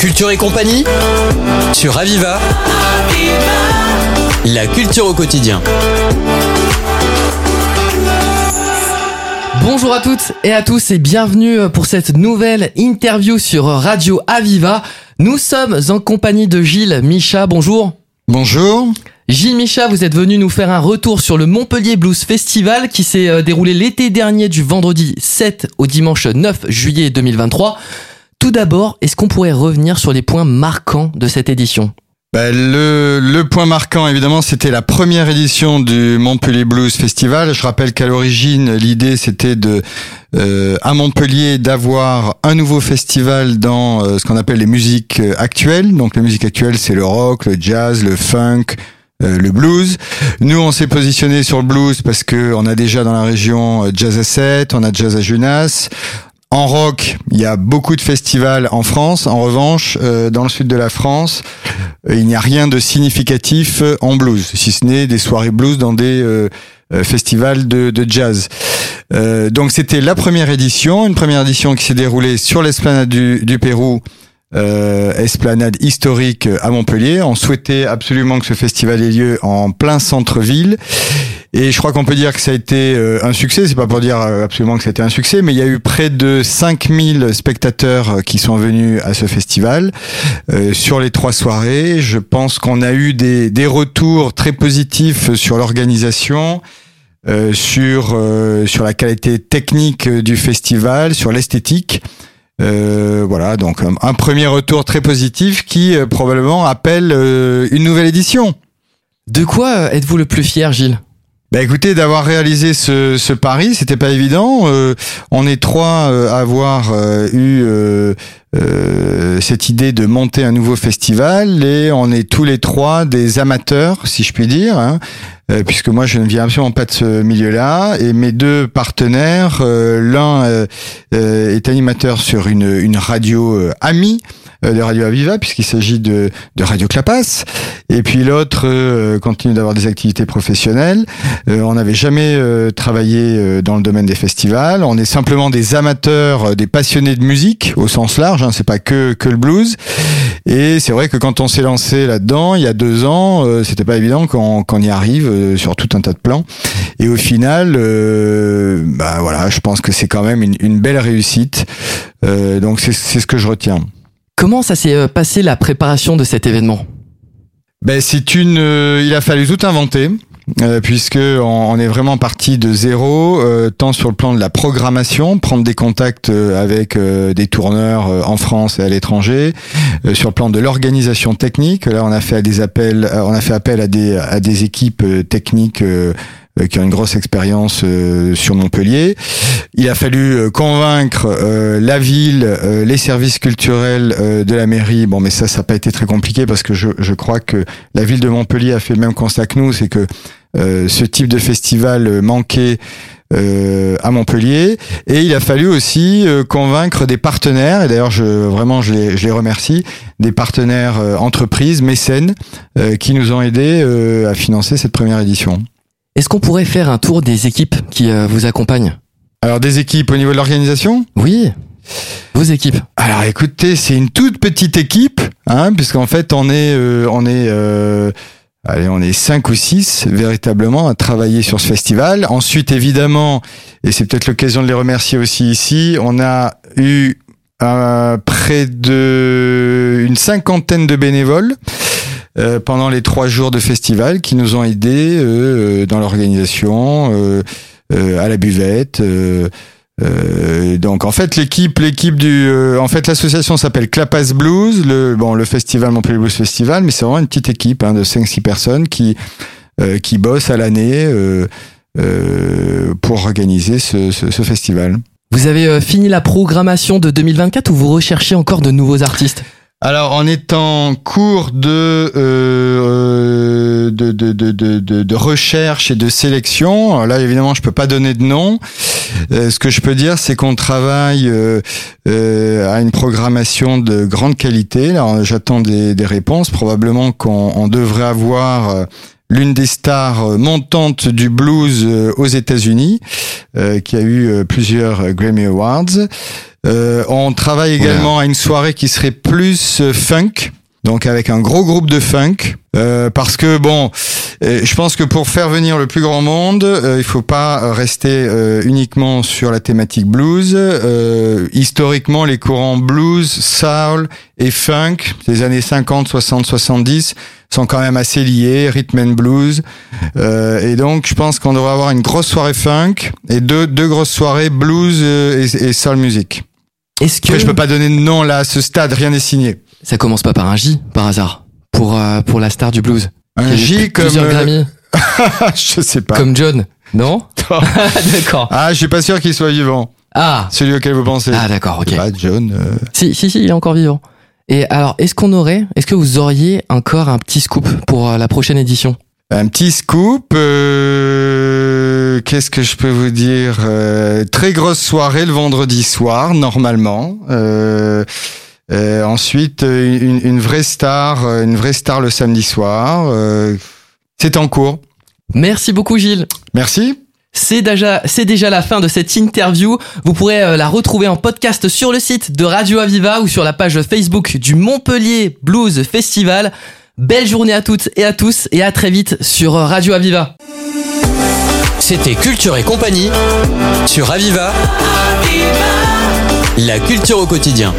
Culture et compagnie sur Aviva. La culture au quotidien. Bonjour à toutes et à tous et bienvenue pour cette nouvelle interview sur Radio Aviva. Nous sommes en compagnie de Gilles Micha. Bonjour. Bonjour. Gilles Micha, vous êtes venu nous faire un retour sur le Montpellier Blues Festival qui s'est euh, déroulé l'été dernier du vendredi 7 au dimanche 9 juillet 2023. Tout d'abord, est-ce qu'on pourrait revenir sur les points marquants de cette édition? Ben, le, le point marquant, évidemment, c'était la première édition du Montpellier Blues Festival. Je rappelle qu'à l'origine, l'idée, c'était de euh, à Montpellier d'avoir un nouveau festival dans euh, ce qu'on appelle les musiques euh, actuelles. Donc, les musiques actuelles, c'est le rock, le jazz, le funk, euh, le blues. Nous, on s'est positionné sur le blues parce que on a déjà dans la région euh, Jazz à 7, on a Jazz à Junas. En rock, il y a beaucoup de festivals en France. En revanche, euh, dans le sud de la France, euh, il n'y a rien de significatif euh, en blues, si ce n'est des soirées blues dans des euh, euh, festivals de, de jazz. Donc c'était la première édition, une première édition qui s'est déroulée sur l'esplanade du, du Pérou, esplanade historique à Montpellier. On souhaitait absolument que ce festival ait lieu en plein centre-ville. Et je crois qu'on peut dire que ça a été euh, un succès. C'est pas pour dire euh, absolument que c'était un succès, mais il y a eu près de 5000 spectateurs euh, qui sont venus à ce festival euh, sur les trois soirées. Je pense qu'on a eu des, des retours très positifs sur l'organisation. euh, sur euh, sur la qualité technique du festival, sur l'esthétique. Euh, voilà, donc un, premier retour très positif qui euh, probablement appelle une nouvelle édition. De quoi êtes-vous le plus fier, Gilles? Bah écoutez, d'avoir réalisé ce, ce pari, c'était pas évident. Euh, on est trois euh, à avoir euh, eu euh, euh, cette idée de monter un nouveau festival et on est tous les trois des amateurs, si je puis dire, hein, euh, puisque moi je ne viens absolument pas de ce milieu-là et mes deux partenaires, l'un est animateur sur une, une radio amie de Radio Aviva puisqu'il s'agit de, de Radio Clapas et puis l'autre euh, continue d'avoir des activités professionnelles. Euh, on n'avait jamais euh, travaillé euh, dans le domaine des festivals. On est simplement des amateurs, euh, des passionnés de musique au sens large. Hein, c'est pas que que le blues. Et c'est vrai que quand on s'est lancé là-dedans, il y a deux ans, euh, c'était pas évident qu'on qu'on y arrive euh, sur tout un tas de plans. Et au final, euh, bah voilà, je pense que c'est quand même une, une belle réussite. Euh, donc c'est ce que je retiens. Comment ça s'est euh, passé la préparation de cet événement? Ben c'est une, euh, il a fallu tout inventer. Euh, puisque on, est vraiment parti de zéro, euh, tant sur le plan de la programmation, prendre des contacts avec des tourneurs en France et à l'étranger, sur le plan de l'organisation technique. Là, on a fait des appels, on a fait appel à des à des équipes techniques. Euh, qui ont une grosse expérience euh, sur Montpellier. Il a fallu euh, convaincre la ville, les services culturels de la mairie. Bon, mais ça, ça n'a pas été très compliqué parce que je, je crois que la ville de Montpellier a fait le même constat que nous, c'est que euh, ce type de festival manquait euh, à Montpellier et il a fallu aussi euh, convaincre des partenaires et d'ailleurs je vraiment je les, je les remercie des partenaires entreprises mécènes qui nous ont aidés à financer cette première édition. Est-ce qu'on pourrait faire un tour des équipes qui euh, vous accompagnent? Alors des équipes au niveau de l'organisation? Oui, vos équipes. Alors écoutez, c'est une toute petite équipe, hein, puisqu'en fait on est, euh, on est, euh, allez, on est cinq ou six véritablement à travailler sur ce festival. Ensuite, évidemment, et c'est peut-être l'occasion de les remercier aussi ici, on a eu près de une cinquantaine de bénévoles. Euh, pendant les trois jours de festival qui nous ont aidés euh, dans l'organisation, euh, euh, à la buvette, euh, euh, donc en fait l'équipe l'équipe du euh, en fait l'association s'appelle Clapas Blues le bon le festival Montpellier Blues Festival mais c'est vraiment une petite équipe hein, de 5 6 personnes qui euh, qui bossent à l'année euh, euh, pour organiser ce, ce, ce festival. Vous avez euh, fini la programmation de 2024 ou vous recherchez encore de nouveaux artistes? Alors, on est en cours de, euh, de, de, de, de, de- recherche et de sélection. Là, évidemment, je peux pas donner de nom. Euh, ce que je peux dire, c'est qu'on travaille euh, euh, à une programmation de grande qualité. J'attends des, des réponses. Probablement qu'on on devrait avoir euh, l'une des stars euh, montantes du blues euh, aux États-Unis, euh, qui a eu euh, plusieurs euh, Grammy Awards. Euh, on travaille également à une soirée qui serait plus euh, funk. Donc avec un gros groupe de funk, euh, parce que bon, euh, je pense que pour faire venir le plus grand monde, euh, il faut pas rester euh, uniquement sur la thématique blues. Euh, historiquement, les courants blues, soul et funk des années 50, 60, 70 sont quand même assez liés, rhythm and blues. Euh, et donc, je pense qu'on devrait avoir une grosse soirée funk et deux deux grosses soirées blues et, et soul music. Est-ce que Après, je peux pas donner de nom là à ce stade, rien n'est signé. ça commence pas par un J par hasard pour euh, pour la star du blues Un J comme euh, Grammy, je sais pas. comme John, non D'accord. Ah, je suis pas sûr qu'il soit vivant. Ah Celui auquel vous pensez. ah d'accord, ok. pas, John. euh, Si si si, il est encore vivant. Et alors, est-ce qu'on aurait, est-ce que vous auriez encore un petit scoop pour la prochaine édition? Un petit scoop. euh, Qu'est-ce que je peux vous dire Euh, Très grosse soirée le vendredi soir, normalement. Euh, euh, ensuite, une, une vraie star, une vraie star le samedi soir. C'est en cours. Merci beaucoup Gilles. Merci. C'est déjà, c'est déjà la fin de cette interview. Vous pourrez la retrouver en podcast sur le site de Radio Aviva ou sur la page Facebook du Montpellier Blues Festival. Belle journée à toutes et à tous et à très vite sur Radio Aviva. C'était Culture et compagnie sur Aviva. La culture au quotidien.